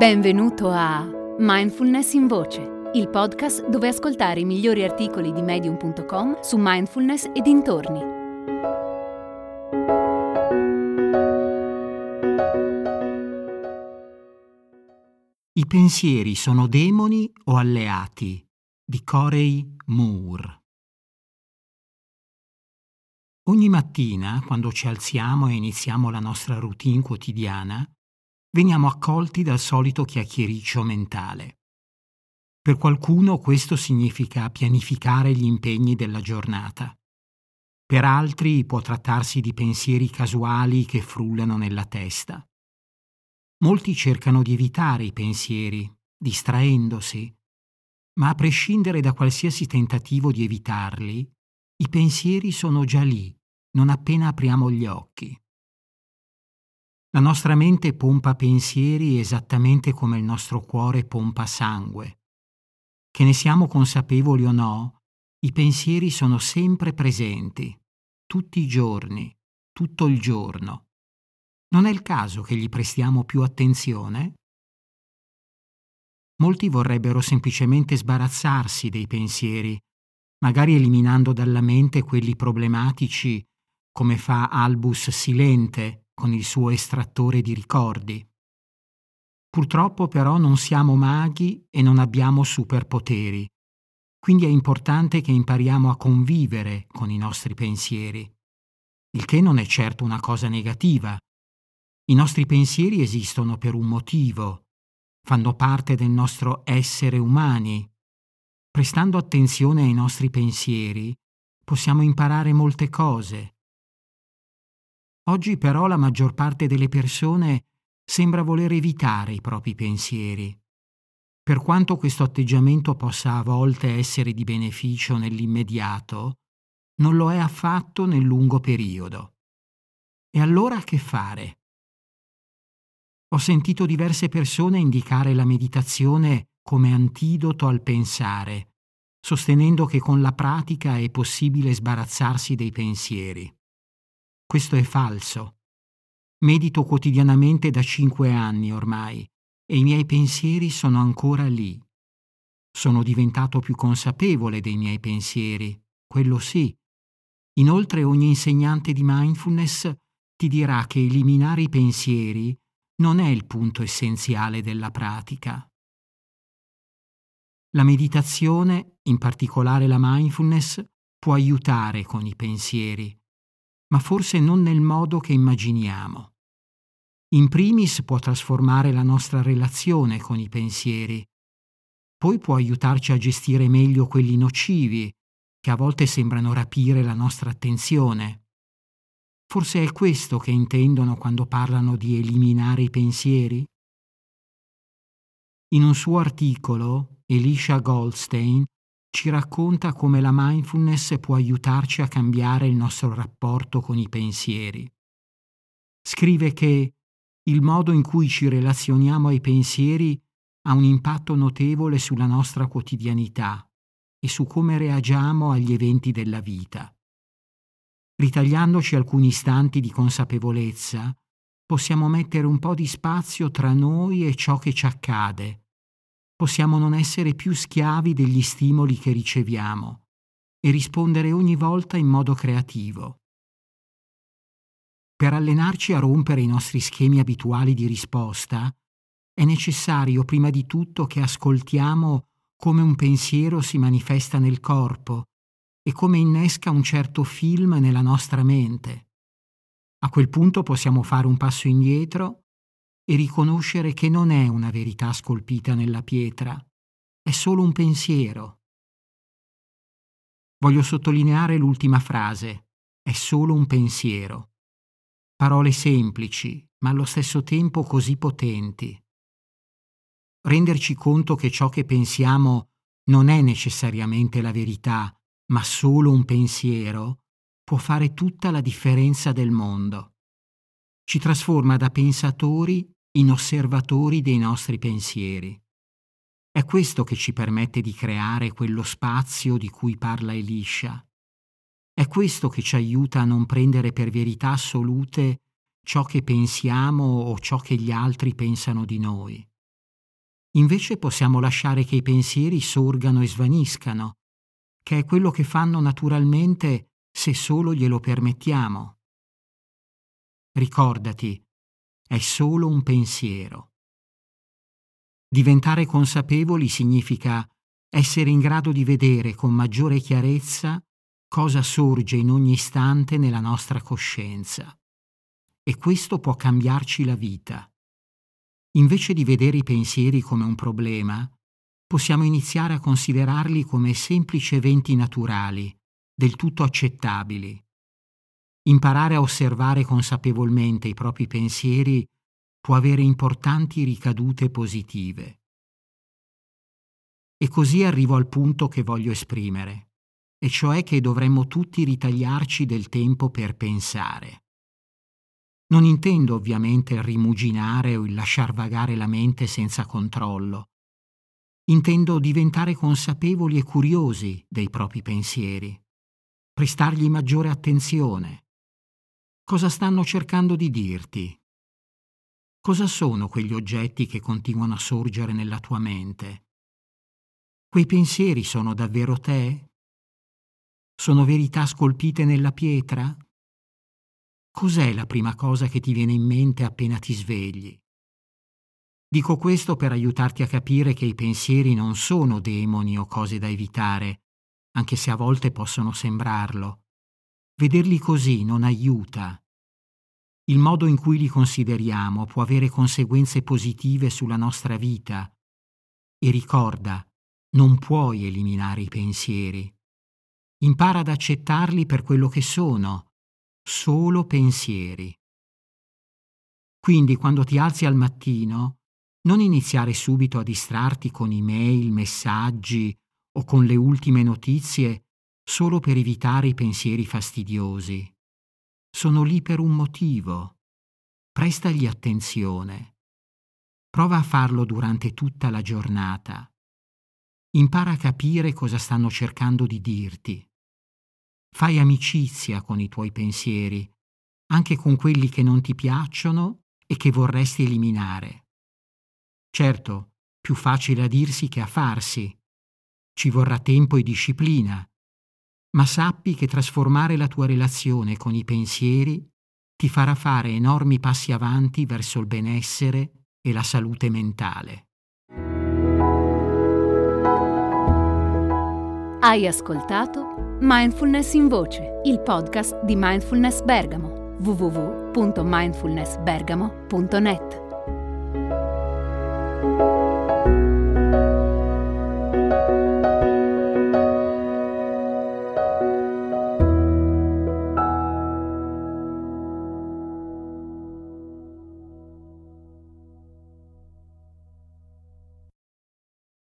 Benvenuto a Mindfulness in Voce, il podcast dove ascoltare i migliori articoli di medium.com su mindfulness e dintorni. I pensieri sono demoni o alleati? di Corey Moore. Ogni mattina, quando ci alziamo e iniziamo la nostra routine quotidiana, veniamo accolti dal solito chiacchiericcio mentale. Per qualcuno questo significa pianificare gli impegni della giornata. Per altri può trattarsi di pensieri casuali che frullano nella testa. Molti cercano di evitare i pensieri, distraendosi, ma a prescindere da qualsiasi tentativo di evitarli, i pensieri sono già lì, non appena apriamo gli occhi. La nostra mente pompa pensieri esattamente come il nostro cuore pompa sangue. Che ne siamo consapevoli o no, i pensieri sono sempre presenti, tutti i giorni, tutto il giorno. Non è il caso che gli prestiamo più attenzione? Molti vorrebbero semplicemente sbarazzarsi dei pensieri, magari eliminando dalla mente quelli problematici, come fa Albus Silente, con il suo estrattore di ricordi. Purtroppo però non siamo maghi e non abbiamo superpoteri, quindi è importante che impariamo a convivere con i nostri pensieri, il che non è certo una cosa negativa. I nostri pensieri esistono per un motivo, fanno parte del nostro essere umani. Prestando attenzione ai nostri pensieri, possiamo imparare molte cose Oggi però la maggior parte delle persone sembra voler evitare i propri pensieri. Per quanto questo atteggiamento possa a volte essere di beneficio nell'immediato, non lo è affatto nel lungo periodo. E allora che fare? Ho sentito diverse persone indicare la meditazione come antidoto al pensare, sostenendo che con la pratica è possibile sbarazzarsi dei pensieri. Questo è falso. Medito quotidianamente da cinque anni ormai e i miei pensieri sono ancora lì. Sono diventato più consapevole dei miei pensieri, quello sì. Inoltre ogni insegnante di mindfulness ti dirà che eliminare i pensieri non è il punto essenziale della pratica. La meditazione, in particolare la mindfulness, può aiutare con i pensieri, ma forse non nel modo che immaginiamo. In primis può trasformare la nostra relazione con i pensieri, poi può aiutarci a gestire meglio quelli nocivi, che a volte sembrano rapire la nostra attenzione. Forse è questo che intendono quando parlano di eliminare i pensieri? In un suo articolo, Elisha Goldstein ci racconta come la mindfulness può aiutarci a cambiare il nostro rapporto con i pensieri. Scrive che il modo in cui ci relazioniamo ai pensieri ha un impatto notevole sulla nostra quotidianità e su come reagiamo agli eventi della vita. Ritagliandoci alcuni istanti di consapevolezza, possiamo mettere un po' di spazio tra noi e ciò che ci accade possiamo non essere più schiavi degli stimoli che riceviamo e rispondere ogni volta in modo creativo. Per allenarci a rompere i nostri schemi abituali di risposta, è necessario prima di tutto che ascoltiamo come un pensiero si manifesta nel corpo e come innesca un certo film nella nostra mente. A quel punto possiamo fare un passo indietro e riconoscere che non è una verità scolpita nella pietra, è solo un pensiero. Voglio sottolineare l'ultima frase, è solo un pensiero. Parole semplici, ma allo stesso tempo così potenti. Renderci conto che ciò che pensiamo non è necessariamente la verità, ma solo un pensiero, può fare tutta la differenza del mondo. Ci trasforma da pensatori in osservatori dei nostri pensieri. È questo che ci permette di creare quello spazio di cui parla Elisha. È questo che ci aiuta a non prendere per verità assolute ciò che pensiamo o ciò che gli altri pensano di noi. Invece possiamo lasciare che i pensieri sorgano e svaniscano, che è quello che fanno naturalmente se solo glielo permettiamo. Ricordati, è solo un pensiero. Diventare consapevoli significa essere in grado di vedere con maggiore chiarezza cosa sorge in ogni istante nella nostra coscienza. E questo può cambiarci la vita. Invece di vedere i pensieri come un problema, possiamo iniziare a considerarli come semplici eventi naturali, del tutto accettabili. Imparare a osservare consapevolmente i propri pensieri può avere importanti ricadute positive. E così arrivo al punto che voglio esprimere e cioè che dovremmo tutti ritagliarci del tempo per pensare. Non intendo ovviamente il rimuginare o il lasciar vagare la mente senza controllo. Intendo diventare consapevoli e curiosi dei propri pensieri, prestargli maggiore attenzione. Cosa stanno cercando di dirti? Cosa sono quegli oggetti che continuano a sorgere nella tua mente? Quei pensieri sono davvero te? Sono verità scolpite nella pietra? Cos'è la prima cosa che ti viene in mente appena ti svegli? Dico questo per aiutarti a capire che i pensieri non sono demoni o cose da evitare, anche se a volte possono sembrarlo. Vederli così non aiuta. Il modo in cui li consideriamo può avere conseguenze positive sulla nostra vita. E ricorda, non puoi eliminare i pensieri. Impara ad accettarli per quello che sono, solo pensieri. Quindi quando ti alzi al mattino, non iniziare subito a distrarti con email, messaggi o con le ultime notizie solo per evitare i pensieri fastidiosi. Sono lì per un motivo. Prestagli attenzione. Prova a farlo durante tutta la giornata. Impara a capire cosa stanno cercando di dirti. Fai amicizia con i tuoi pensieri, anche con quelli che non ti piacciono e che vorresti eliminare. Certo, più facile a dirsi che a farsi. Ci vorrà tempo e disciplina, ma sappi che trasformare la tua relazione con i pensieri ti farà fare enormi passi avanti verso il benessere e la salute mentale. Hai ascoltato Mindfulness in Voce, il podcast di Mindfulness Bergamo, www.mindfulnessbergamo.net.